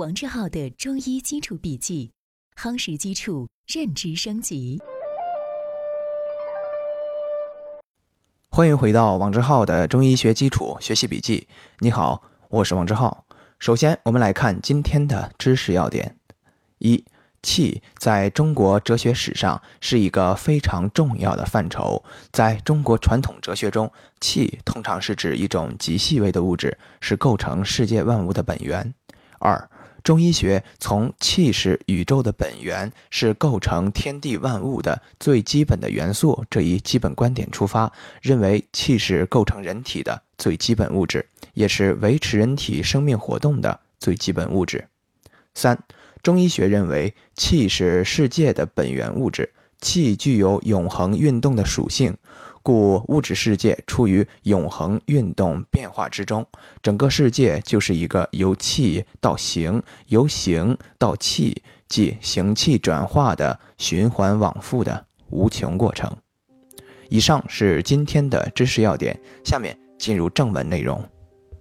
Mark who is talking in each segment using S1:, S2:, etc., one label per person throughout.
S1: 王志浩的中医基础笔记，夯实基础，认知升级。
S2: 欢迎回到王志浩的中医学基础学习笔记。你好，我是王志浩。首先，我们来看今天的知识要点：一、气在中国哲学史上是一个非常重要的范畴。在中国传统哲学中，气通常是指一种极细微的物质，是构成世界万物的本源。二、中医学从气是宇宙的本源，是构成天地万物的最基本的元素这一基本观点出发，认为气是构成人体的最基本物质，也是维持人体生命活动的最基本物质。三、中医学认为气是世界的本源物质，气具有永恒运动的属性。故物质世界处于永恒运动变化之中，整个世界就是一个由气到形、由形到气，即形气转化的循环往复的无穷过程。以上是今天的知识要点，下面进入正文内容。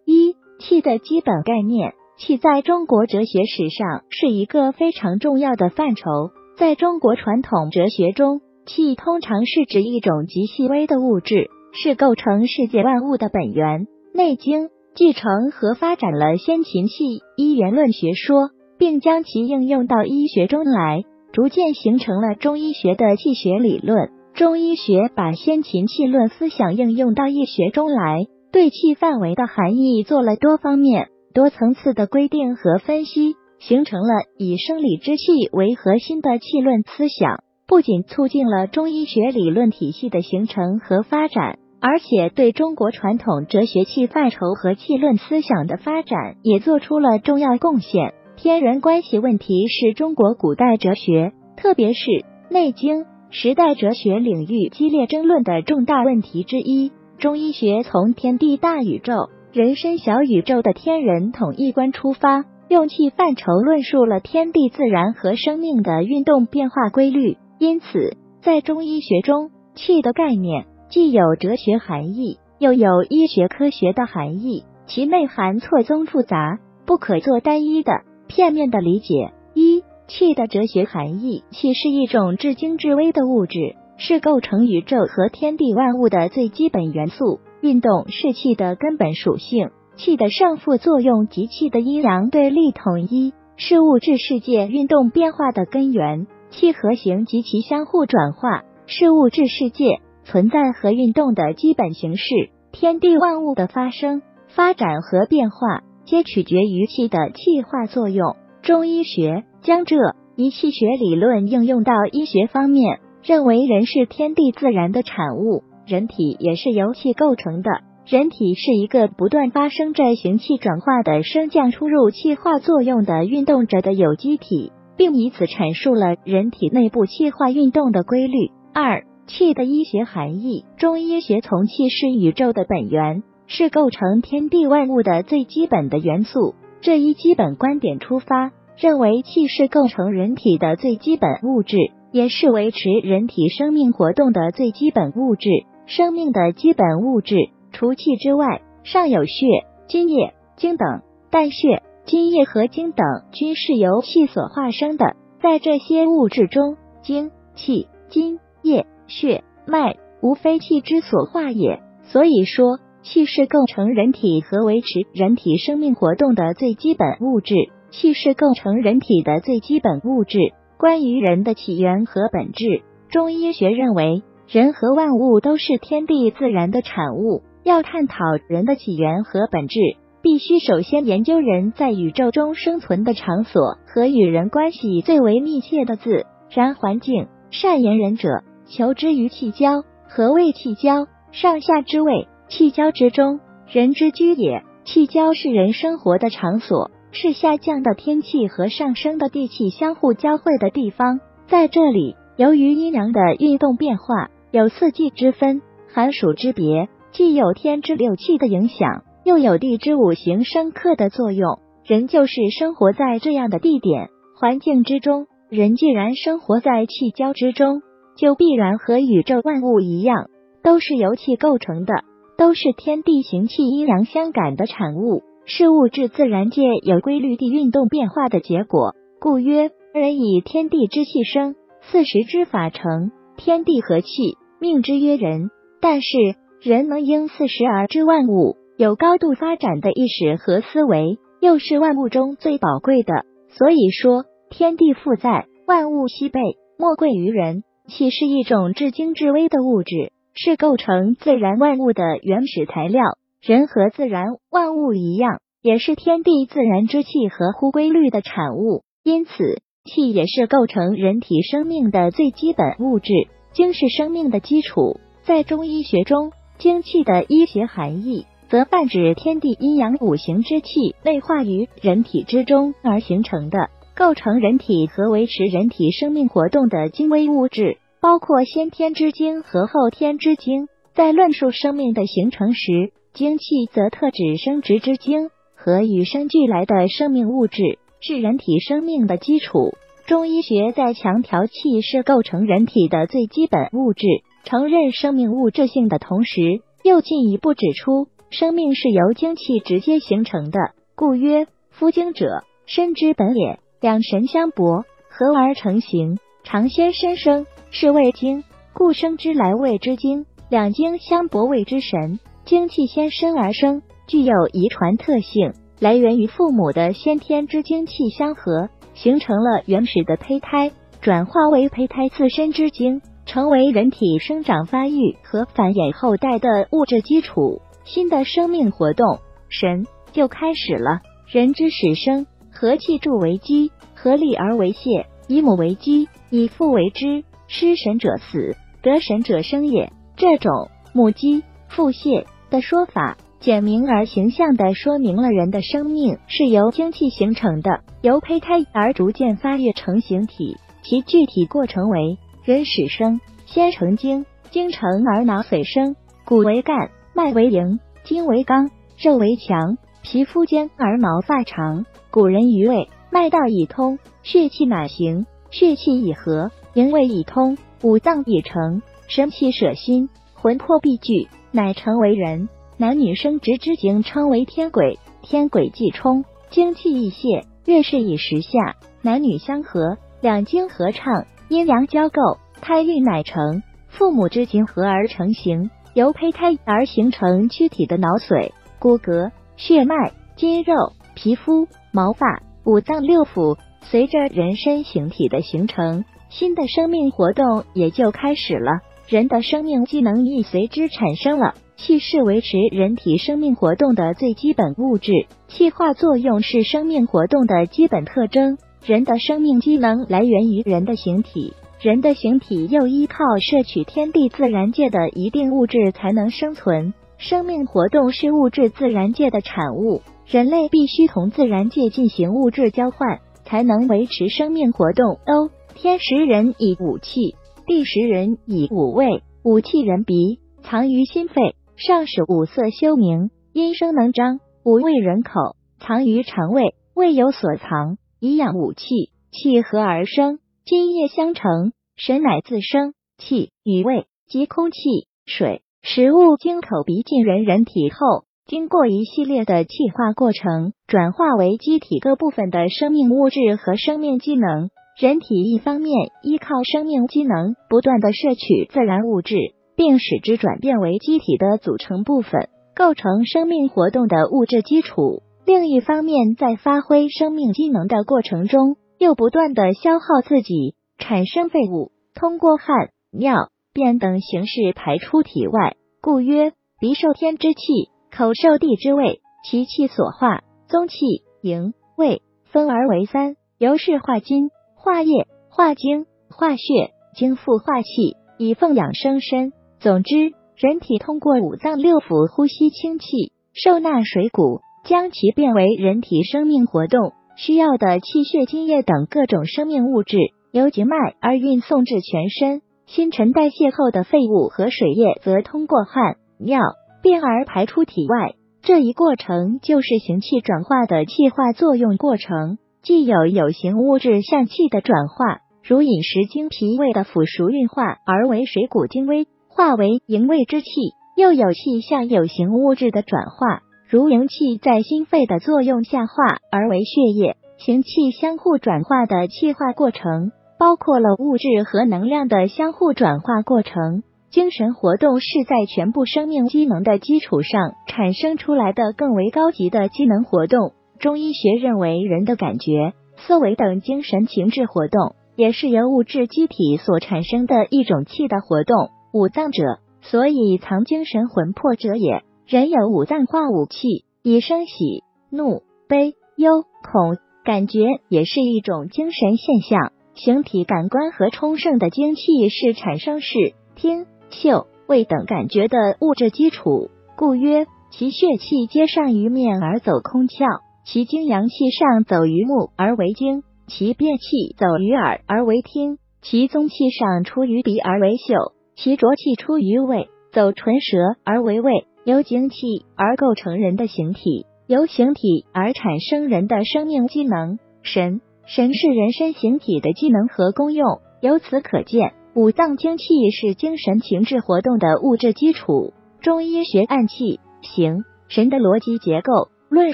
S3: 一、气的基本概念。气在中国哲学史上是一个非常重要的范畴，在中国传统哲学中。气通常是指一种极细微的物质，是构成世界万物的本源。《内经》继承和发展了先秦气一元论学说，并将其应用到医学中来，逐渐形成了中医学的气学理论。中医学把先秦气论思想应用到医学中来，对气范围的含义做了多方面、多层次的规定和分析，形成了以生理之气为核心的气论思想。不仅促进了中医学理论体系的形成和发展，而且对中国传统哲学气范畴和气论思想的发展也做出了重要贡献。天人关系问题是中国古代哲学，特别是《内经》时代哲学领域激烈争论的重大问题之一。中医学从天地大宇宙、人身小宇宙的天人统一观出发，用气范畴论述了天地自然和生命的运动变化规律。因此，在中医学中，气的概念既有哲学含义，又有医学科学的含义，其内涵错综复杂，不可做单一的、片面的理解。一、气的哲学含义：气是一种至精至微的物质，是构成宇宙和天地万物的最基本元素。运动是气的根本属性，气的上负作用及气的阴阳对立统一，是物质世界运动变化的根源。气和形及其相互转化是物质世界存在和运动的基本形式。天地万物的发生、发展和变化，皆取决于气的气化作用。中医学将这一气学理论应用到医学方面，认为人是天地自然的产物，人体也是由气构成的。人体是一个不断发生着形气转化的升降出入气化作用的运动着的有机体。并以此阐述了人体内部气化运动的规律。二、气的医学含义。中医学从气是宇宙的本源，是构成天地万物的最基本的元素这一基本观点出发，认为气是构成人体的最基本物质，也是维持人体生命活动的最基本物质。生命的基本物质除气之外，尚有血、津液、精等，但血。津液和精等均是由气所化生的，在这些物质中，精、气、津、液、血、脉，无非气之所化也。所以说，气是构成人体和维持人体生命活动的最基本物质。气是构成人体的最基本物质。关于人的起源和本质，中医学认为，人和万物都是天地自然的产物。要探讨人的起源和本质。必须首先研究人在宇宙中生存的场所和与人关系最为密切的自然环境。善言人者，求之于气交。何谓气交？上下之谓。气交之中，人之居也。气交是人生活的场所，是下降的天气和上升的地气相互交汇的地方。在这里，由于阴阳的运动变化，有四季之分，寒暑之别，既有天之六气的影响。又有地之五行生克的作用，人就是生活在这样的地点环境之中。人既然生活在气交之中，就必然和宇宙万物一样，都是由气构成的，都是天地行气阴阳相感的产物。是物质自然界有规律地运动变化的结果，故曰：人以天地之气生，四时之法成，天地和气，命之曰人。但是人能因四时而知万物，有高度发展的意识和思维，又是万物中最宝贵的。所以说，天地复在，万物西备，莫贵于人。气是一种至精至微的物质，是构成自然万物的原始材料。人和自然万物一样，也是天地自然之气合乎规律的产物。因此，气也是构成人体生命的最基本物质。精是生命的基础。在中医学中，精气的医学含义，则泛指天地阴阳五行之气内化于人体之中而形成的，构成人体和维持人体生命活动的精微物质，包括先天之精和后天之精。在论述生命的形成时，精气则特指生殖之精和与生俱来的生命物质，是人体生命的基础。中医学在强调气是构成人体的最基本物质，承认生命物质性的同时，又进一步指出，生命是由精气直接形成的。故曰：夫精者，身之本也。两神相搏，合而成形，常先身生，是谓精。故生之来谓之精，两精相搏谓之神。精气先身而生，具有遗传特性，来源于父母的先天之精气相合，形成了原始的胚胎，转化为胚胎自身之精，成为人体生长发育和繁衍后代的物质基础。新的生命活动，神就开始了。人之始生，和气助为基，合力而为泄，以母为基，以父为之。失神者死，得神者生也。这种母基父泄。的说法，简明而形象地说明了人的生命是由精气形成的，由胚胎而逐渐发育成形体。其具体过程为：人始生，先成精，精成而脑髓生，骨为干，脉为盈，筋为刚，肉为强，皮肤坚而毛发长。古人于谓：脉道已通，血气乃行；血气已和，营卫已通，五脏已成，神气舍心，魂魄必聚。乃成为人，男女生殖之精称为天鬼，天鬼既冲，精气亦泄，月事以时下，男女相合，两精合畅，阴阳交构，胎孕乃成。父母之精合而成形，由胚胎而形成躯体的脑髓、骨骼、血脉、肌肉、皮肤、毛发、五脏六腑，随着人身形体的形成，新的生命活动也就开始了。人的生命机能亦随之产生了。气是维持人体生命活动的最基本物质，气化作用是生命活动的基本特征。人的生命机能来源于人的形体，人的形体又依靠摄取天地自然界的一定物质才能生存。生命活动是物质自然界的产物，人类必须同自然界进行物质交换，才能维持生命活动。哦，天时人以五气。地时人以五味，五气人鼻藏于心肺，上使五色修明，阴声能张；五味人口藏于肠胃，胃有所藏，以养五气。气和而生，津液相承，神乃自生。气与胃及空气、水、食物经口鼻进人人体后，经过一系列的气化过程，转化为机体各部分的生命物质和生命机能。人体一方面依靠生命机能不断的摄取自然物质，并使之转变为机体的组成部分，构成生命活动的物质基础；另一方面，在发挥生命机能的过程中，又不断的消耗自己，产生废物，通过汗、尿、便等形式排出体外。故曰：鼻受天之气，口受地之味，其气所化，宗气、营、卫分而为三，由是化金。化液、化精、化血，精复化气，以奉养生身。总之，人体通过五脏六腑呼吸清气，受纳水谷，将其变为人体生命活动需要的气血津液等各种生命物质，由经脉而运送至全身。新陈代谢后的废物和水液，则通过汗、尿、便而排出体外。这一过程就是行气转化的气化作用过程。既有有形物质向气的转化，如饮食经脾胃的腐熟运化而为水谷精微，化为营卫之气；又有气向有形物质的转化，如营气在心肺的作用下化而为血液，行气相互转化的气化过程，包括了物质和能量的相互转化过程。精神活动是在全部生命机能的基础上产生出来的更为高级的机能活动。中医学认为，人的感觉、思维等精神情志活动，也是由物质机体所产生的一种气的活动。五脏者，所以藏精神魂魄者也。人有五脏化五气，以生喜、怒、悲、忧、恐。感觉也是一种精神现象。形体感官和充盛的精气是产生视、听。嗅、味等感觉的物质基础，故曰其血气皆上于面而走空窍，其精阳气上走于目而为精，其变气走于耳而为听，其宗气上出于鼻而为嗅，其浊气出于胃，走唇舌而为味。由精气而构成人的形体，由形体而产生人的生命机能。神神是人身形体的机能和功用，由此可见。五脏精气是精神情志活动的物质基础。中医学按气、形、神的逻辑结构，论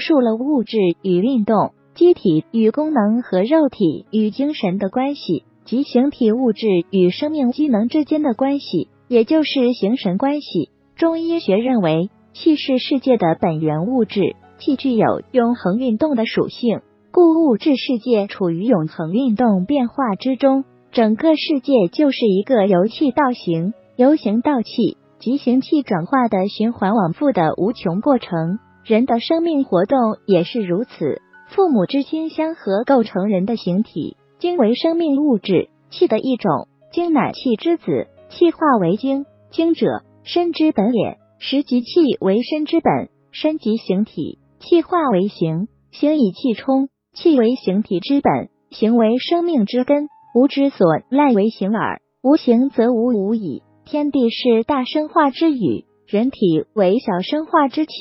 S3: 述了物质与运动、机体与功能和肉体与精神的关系，及形体物质与生命机能之间的关系，也就是形神关系。中医学认为，气是世界的本源物质，气具有永恒运动的属性，故物质世界处于永恒运动变化之中。整个世界就是一个由气到形、由形到气、即形气转化的循环往复的无穷过程。人的生命活动也是如此。父母之心相合，构成人的形体。精为生命物质，气的一种。精乃气之子，气化为精。精者，身之本也。时即气为身之本，身即形体，气化为形，形以气充，气为形体之本，形为生命之根。无之所赖为形耳，无形则无无矣。天地是大生化之宇，人体为小生化之气。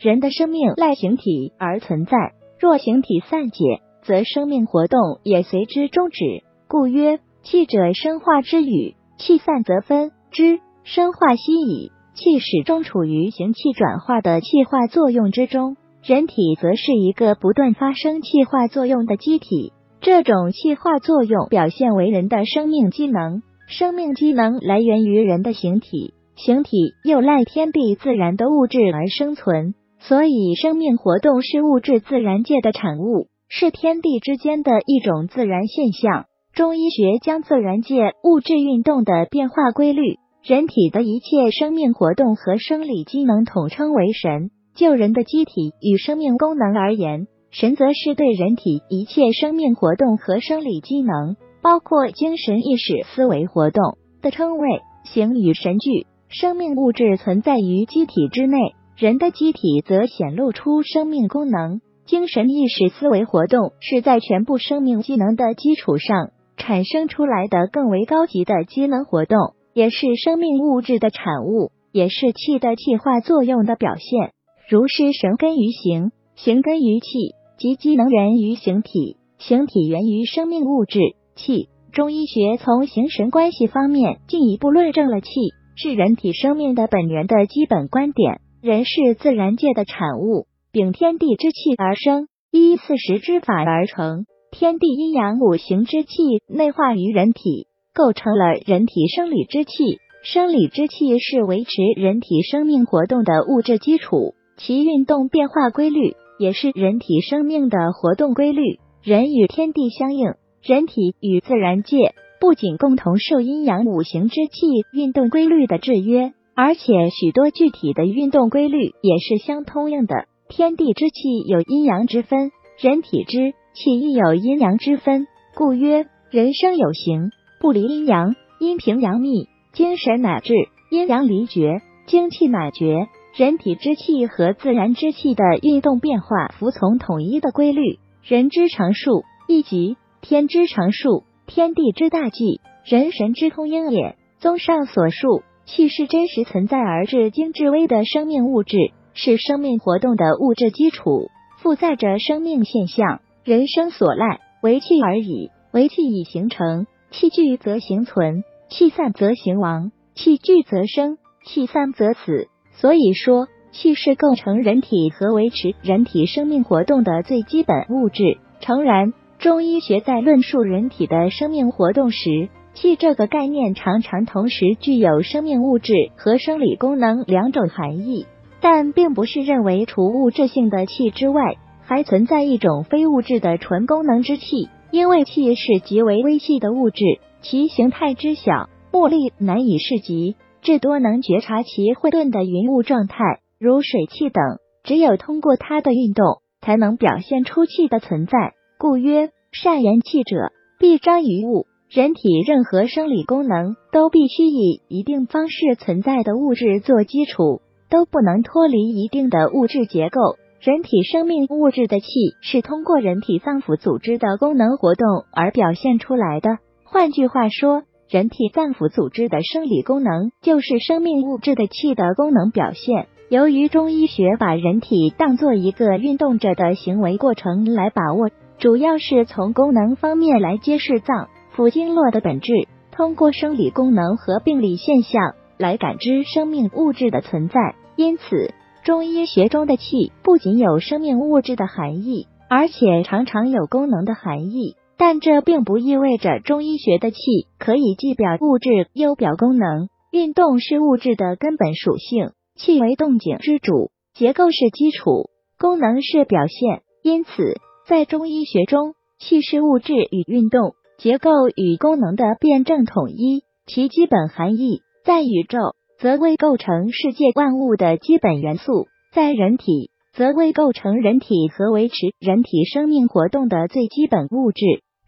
S3: 人的生命赖形体而存在，若形体散解，则生命活动也随之终止。故曰：气者生化之宇，气散则分之，生化息矣。气始终处于形气转化的气化作用之中，人体则是一个不断发生气化作用的机体。这种气化作用表现为人的生命机能，生命机能来源于人的形体，形体又赖天地自然的物质而生存，所以生命活动是物质自然界的产物，是天地之间的一种自然现象。中医学将自然界物质运动的变化规律，人体的一切生命活动和生理机能统称为神。就人的机体与生命功能而言。神则是对人体一切生命活动和生理机能，包括精神意识、思维活动的称谓。形与神俱，生命物质存在于机体之内，人的机体则显露出生命功能。精神意识、思维活动是在全部生命机能的基础上产生出来的更为高级的机能活动，也是生命物质的产物，也是气的气化作用的表现。如是神根于形，形根于气。即机能源于形体，形体源于生命物质气。中医学从形神关系方面进一步论证了气是人体生命的本源的基本观点。人是自然界的产物，秉天地之气而生，依四时之法而成。天地阴阳五行之气内化于人体，构成了人体生理之气。生理之气是维持人体生命活动的物质基础，其运动变化规律。也是人体生命的活动规律。人与天地相应，人体与自然界不仅共同受阴阳五行之气运动规律的制约，而且许多具体的运动规律也是相通用的。天地之气有阴阳之分，人体之气亦有阴阳之分，故曰人生有形，不离阴阳，阴平阳密，精神乃至阴阳离绝，精气乃绝。人体之气和自然之气的运动变化服从统一的规律，人之常数，亦即天之常数，天地之大计，人神之通应也。综上所述，气是真实存在而至精至微的生命物质，是生命活动的物质基础，负载着生命现象。人生所赖，为气而已。为气已形成，气聚则形存，气散则形亡。气聚则生，气散则死。所以说，气是构成人体和维持人体生命活动的最基本物质。诚然，中医学在论述人体的生命活动时，气这个概念常常同时具有生命物质和生理功能两种含义，但并不是认为除物质性的气之外，还存在一种非物质的纯功能之气。因为气是极为微细的物质，其形态之小，目力难以视及，至多能觉察其混沌的云雾状态，如水汽等。只有通过它的运动，才能表现出气的存在。故曰：善言气者，必彰于物。人体任何生理功能都必须以一定方式存在的物质做基础，都不能脱离一定的物质结构。人体生命物质的气是通过人体脏腑组织的功能活动而表现出来的。换句话说，人体脏腑组织的生理功能就是生命物质的气的功能表现。由于中医学把人体当做一个运动着的行为过程来把握，主要是从功能方面来揭示脏。腑经络的本质，通过生理功能和病理现象来感知生命物质的存在。因此，中医学中的气不仅有生命物质的含义，而且常常有功能的含义。但这并不意味着中医学的气可以既表物质又表功能。运动是物质的根本属性，气为动静之主，结构是基础，功能是表现。因此，在中医学中，气是物质与运动。结构与功能的辩证统一，其基本含义在宇宙，则为构成世界万物的基本元素；在人体，则为构成人体和维持人体生命活动的最基本物质。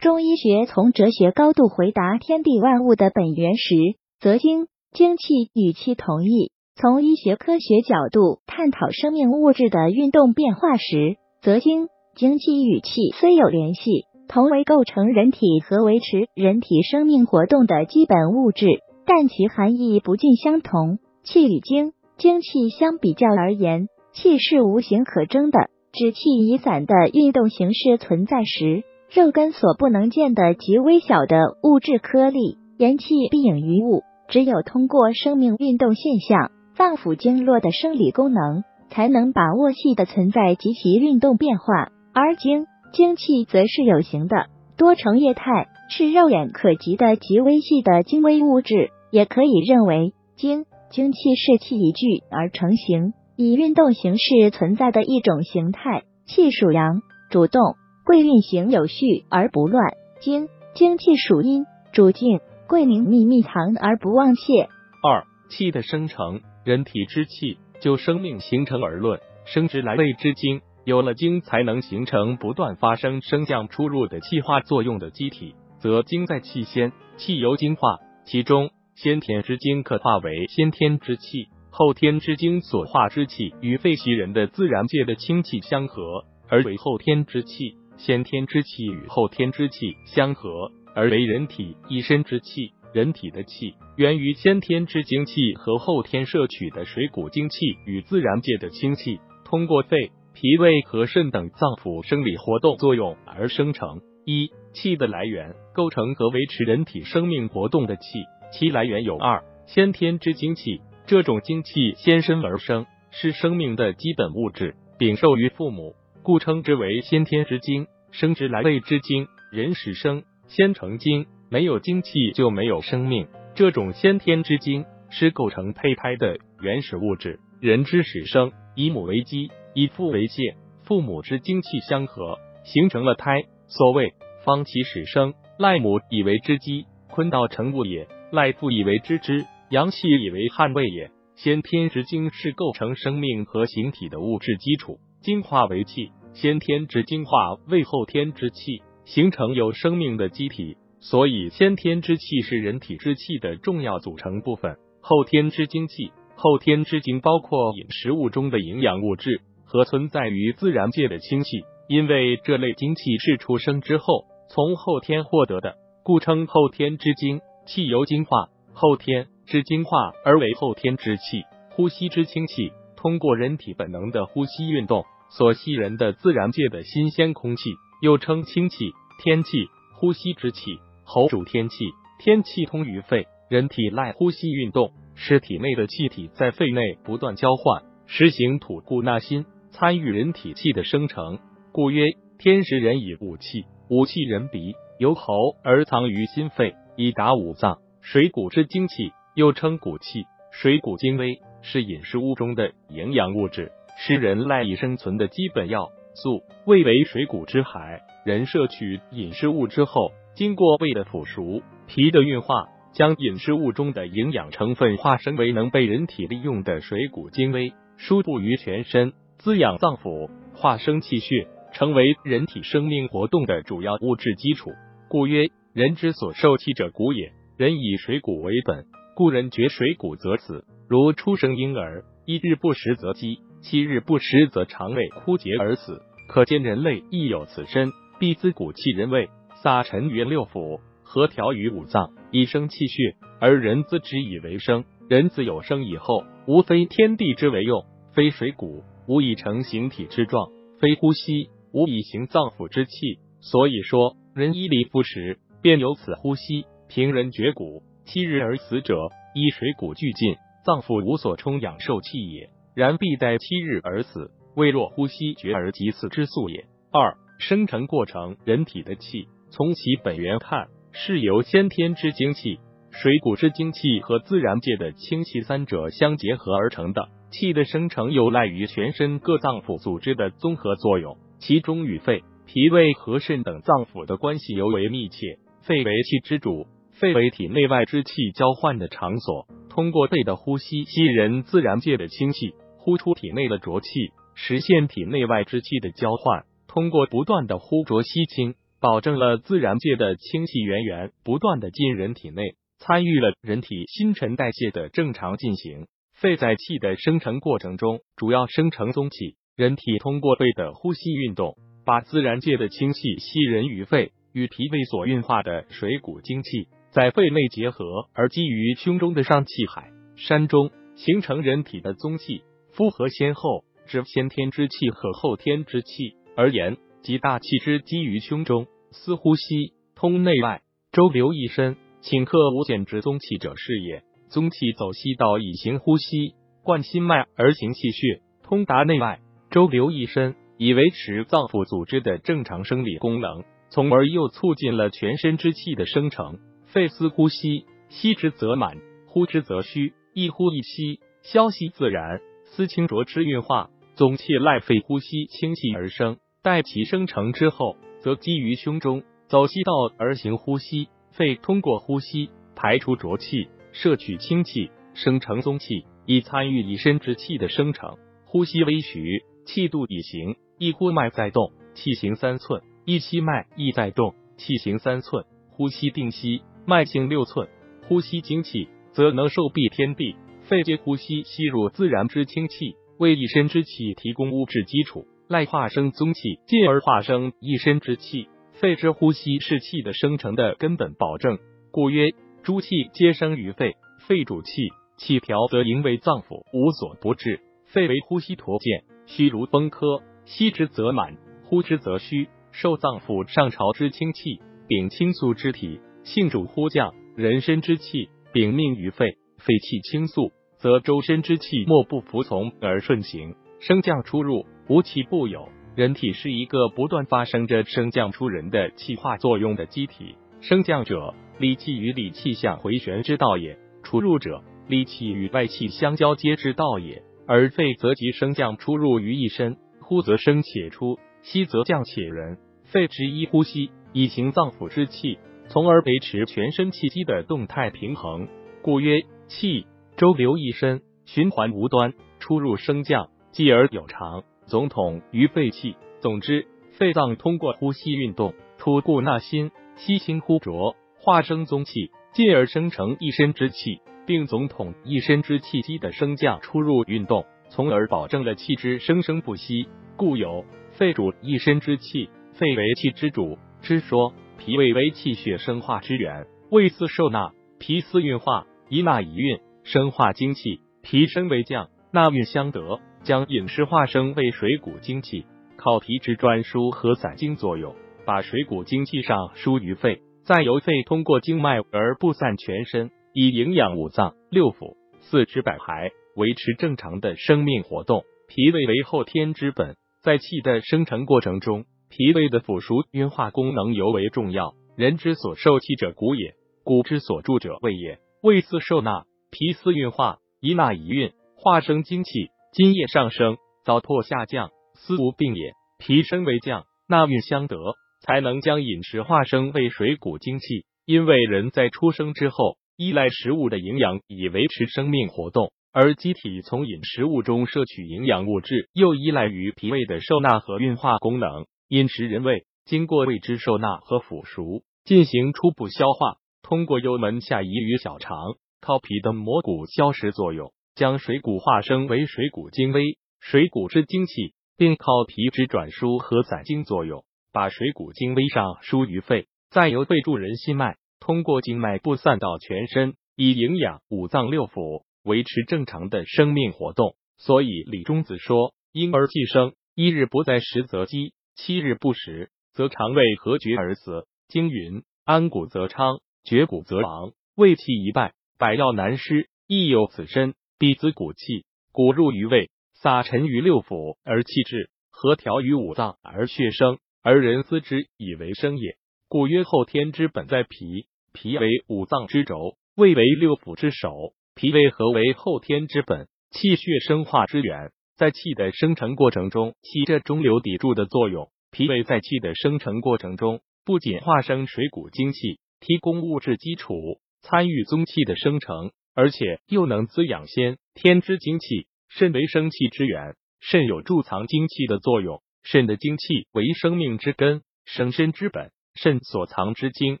S3: 中医学从哲学高度回答天地万物的本源时，则精精气与气同义；从医学科学角度探讨生命物质的运动变化时，则精精气与气虽有联系。同为构成人体和维持人体生命活动的基本物质，但其含义不尽相同。气与精，精气相比较而言，气是无形可征的，指气以散的运动形式存在时，肉根所不能见的极微小的物质颗粒。言气必隐于物，只有通过生命运动现象、脏腑经络的生理功能，才能把握气的存在及其运动变化，而精。精气则是有形的，多成液态，是肉眼可及的极微细的精微物质。也可以认为，精精气是气一聚而成形，以运动形式存在的一种形态。气属阳，主动，贵运行有序而不乱；精精气属阴，主静，贵明秘密藏而不忘泄。
S4: 二气的生成，人体之气就生命形成而论，生之来谓之精。有了精，才能形成不断发生升降出入的气化作用的机体，则精在气先，气由精化。其中，先天之精可化为先天之气，后天之精所化之气与肺气人的自然界的清气相合，而为后天之气；先天之气与后天之气相合，而为人体一身之气。人体的气源于先天之精气和后天摄取的水谷精气与自然界的清气，通过肺。脾胃和肾等脏腑生理活动作用而生成。一气的来源，构成和维持人体生命活动的气，其来源有二：先天之精气，这种精气先身而生，是生命的基本物质，禀受于父母，故称之为先天之精。生之来谓之精。人始生，先成精，没有精气就没有生命。这种先天之精是构成胚胎的原始物质。人之始生，以母为基。以父为界，父母之精气相合，形成了胎。所谓方其始生，赖母以为之基，坤道成物也；赖父以为之之，阳气以为汉位也。先天之精是构成生命和形体的物质基础，精化为气，先天之精化为后天之气，形成有生命的机体。所以，先天之气是人体之气的重要组成部分。后天之精气，后天之精包括食物中的营养物质。和存在于自然界的氢气，因为这类精气是出生之后从后天获得的，故称后天之精。气由精化，后天之精化而为后天之气。呼吸之氢气，通过人体本能的呼吸运动所吸人的自然界的新鲜空气，又称氢气、天气。呼吸之气，喉主天气，天气通于肺，人体赖呼吸运动，使体内的气体在肺内不断交换。实行吐故纳新，参与人体气的生成，故曰天时人以五气，五气人鼻，由喉而藏于心肺，以达五脏。水谷之精气，又称谷气。水谷精微，是饮食物中的营养物质，是人赖以生存的基本要素。胃为水谷之海，人摄取饮食物之后，经过胃的腐熟、脾的运化，将饮食物中的营养成分化生为能被人体利用的水谷精微，输布于全身，滋养脏腑，化生气血，成为人体生命活动的主要物质基础。故曰：人之所受气者，谷也。人以水谷为本。故人绝水谷则死，如出生婴儿，一日不食则饥，七日不食则肠胃枯竭而死。可见人类亦有此身，必滋谷气人胃，撒陈于六腑，合调于五脏，以生气血，而人自之以为生。人自有生以后，无非天地之为用，非水谷，无以成形体之状，非呼吸，无以行脏腑之气。所以说，人一离不食，便有此呼吸。平人绝谷。七日而死者，一水谷俱尽，脏腑无所充养受气也。然必待七日而死，未若呼吸绝而即死之速也。二、生成过程，人体的气，从其本源看，是由先天之精气、水谷之精气和自然界的清气三者相结合而成的。气的生成有赖于全身各脏腑组织的综合作用，其中与肺、脾胃和肾等脏腑的关系尤为密切。肺为气之主。肺为体内外之气交换的场所，通过肺的呼吸吸人自然界的清气，呼出体内的浊气，实现体内外之气的交换。通过不断的呼浊吸清，保证了自然界的清气源源不断的进人体内，参与了人体新陈代谢的正常进行。肺在气的生成过程中，主要生成宗气。人体通过肺的呼吸运动，把自然界的清气吸人于肺，与脾胃所运化的水谷精气。在肺内结合，而基于胸中的上气海山中，形成人体的宗气。复合先后，之先天之气和后天之气而言，即大气之积于胸中，司呼吸，通内外，周流一身，顷刻无间之宗气者是也。宗气走西道以行呼吸，贯心脉而行气血，通达内外，周流一身，以维持脏腑组织的正常生理功能，从而又促进了全身之气的生成。肺司呼吸，吸之则满，呼之则虚，一呼一吸，消息自然。思清浊之运化，总气赖肺呼吸清气而生。待其生成之后，则积于胸中，走气道而行呼吸。肺通过呼吸排出浊气，摄取清气，生成宗气，以参与以身之气的生成。呼吸微徐，气度已行，一呼脉在动，气行三寸；一吸脉亦在动，气行三寸。呼吸定息。脉行六寸，呼吸精气，则能受蔽天地。肺借呼吸吸入自然之清气，为一身之气提供物质基础，赖化生宗气，进而化生一身之气。肺之呼吸是气的生成的根本保证，故曰诸气皆生于肺。肺主气，气调则营为脏腑，无所不至。肺为呼吸橐剑，虚如风科，吸之则满，呼之则虚，受脏腑上朝之清气，禀清肃之体。性主呼降，人身之气禀命于肺，肺气清肃，则周身之气莫不服从而顺行，升降出入无其不有。人体是一个不断发生着升降出人的气化作用的机体。升降者，理气与理气相回旋之道也；出入者，理气与外气相交接之道也。而肺则即升降出入于一身，呼则升且出，吸则降且人。肺之一呼吸，以行脏腑之气。从而维持全身气机的动态平衡，故曰气周流一身，循环无端，出入升降，继而有常。总统于肺气。总之，肺脏通过呼吸运动，吐故纳新，吸清呼浊，化生宗气，进而生成一身之气，并总统一身之气机的升降出入运动，从而保证了气之生生不息。故有肺主一身之气，肺为气之主之说。脾胃为气血生化之源，胃司受纳，脾司运化，以纳以运，生化精气。脾身为降，纳运相得，将饮食化生为水谷精气，靠脾之专输和散精作用，把水谷精气上输于肺，再由肺通过经脉而布散全身，以营养五脏六腑、四肢百骸。维持正常的生命活动。脾胃为后天之本，在气的生成过程中，脾胃的腐熟运化功能尤为重要。人之所受气者骨也，骨之所住者胃也。胃司受纳，脾司运化，一纳一运，化生精气。津液上升，糟粕下降，思无病也。脾升为降，纳运相得，才能将饮食化生为水谷精气。因为人在出生之后，依赖食物的营养以维持生命活动。而机体从饮食物中摄取营养物质，又依赖于脾胃的受纳和运化功能。饮食人胃经过胃之受纳和腐熟，进行初步消化，通过幽门下移于小肠，靠脾的膜骨消食作用，将水谷化生为水谷精微，水谷之精气，并靠脾之转输和散精作用，把水谷精微上输于肺，再由肺助人心脉，通过经脉布散到全身，以营养五脏六腑。维持正常的生命活动，所以李中子说：“婴儿既生，一日不在食则饥，七日不食则肠胃合绝而死。”经云：“安谷则昌，绝骨则亡。胃气一败，百药难施，亦有此身。必子骨气，骨入于胃，撒陈于六腑而气滞，和调于五脏而血生，而人思之以为生也。故曰后天之本在脾，脾为五脏之轴，胃为六腑之首。”脾胃何为后天之本，气血生化之源。在气的生成过程中，起着中流砥柱的作用。脾胃在气的生成过程中，不仅化生水谷精气，提供物质基础，参与宗气的生成，而且又能滋养先天之精气。肾为生气之源，肾有贮藏精气的作用。肾的精气为生命之根，生身之本。肾所藏之精，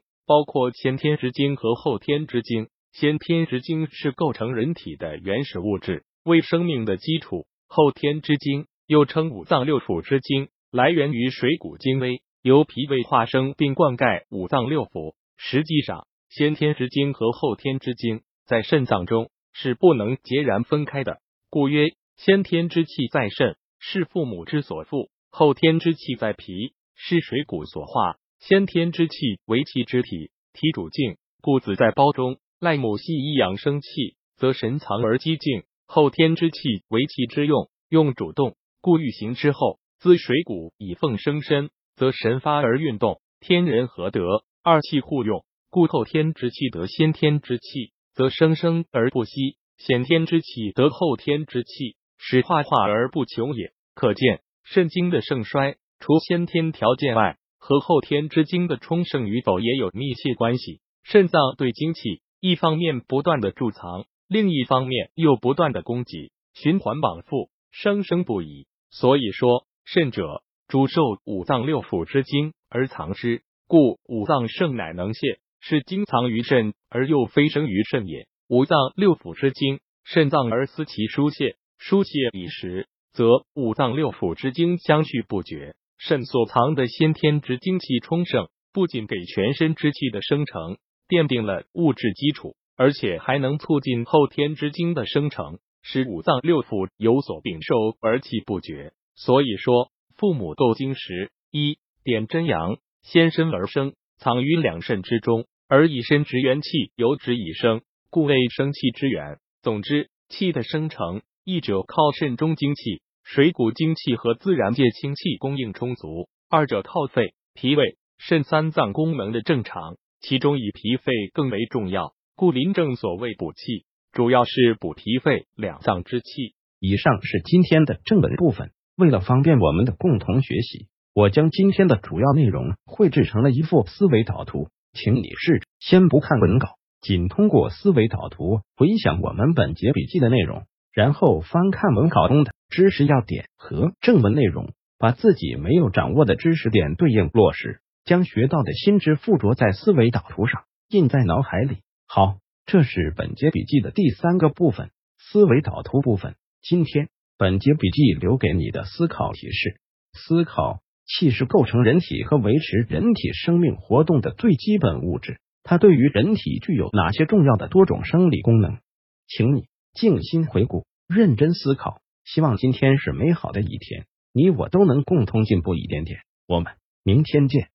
S4: 包括先天之精和后天之精。先天之精是构成人体的原始物质，为生命的基础。后天之精又称五脏六腑之精，来源于水谷精微，由脾胃化生并灌溉五脏六腑。实际上，先天之精和后天之精在肾脏中是不能截然分开的。故曰：先天之气在肾，是父母之所负；后天之气在脾，是水谷所化。先天之气为气之体，体主静，故子在胞中。赖母系以养生气，则神藏而积静；后天之气为气之用，用主动，故欲行之后，滋水谷以奉生身，则神发而运动。天人合德，二气互用，故后天之气得先天之气，则生生而不息；先天之气得后天之气，使化化而不穷也。可见肾精的盛衰，除先天条件外，和后天之精的充盛与否也有密切关系。肾脏对精气。一方面不断的贮藏，另一方面又不断的供给，循环往复，生生不已。所以说，肾者主受五脏六腑之精而藏之，故五脏盛乃能泄，是精藏于肾而又非生于肾也。五脏六腑之精，肾脏而思其疏泄，疏泄已时，则五脏六腑之精相续不绝。肾所藏的先天之精气充盛，不仅给全身之气的生成。奠定了物质基础，而且还能促进后天之精的生成，使五脏六腑有所禀受而气不绝。所以说，父母斗精时，一点真阳，先身而生，藏于两肾之中，而以身直元气，由之以生，故谓生气之源。总之，气的生成，一者靠肾中精气、水谷精气和自然界清气供应充足；二者靠肺、脾胃、肾三脏功能的正常。其中以脾肺更为重要，故临正所谓补气，主要是补脾肺两脏之气。
S5: 以上是今天的正文部分。为了方便我们的共同学习，我将今天的主要内容绘制成了一幅思维导图，请你试着先不看文稿，仅通过思维导图回想我们本节笔记的内容，然后翻看文稿中的知识要点和正文内容，把自己没有掌握的知识点对应落实。将学到的新知附着在思维导图上，印在脑海里。好，这是本节笔记的第三个部分——思维导图部分。今天本节笔记留给你的思考提示：思考，气是构成人体和维持人体生命活动的最基本物质。它对于人体具有哪些重要的多种生理功能？请你静心回顾，认真思考。希望今天是美好的一天，你我都能共同进步一点点。我们明天见。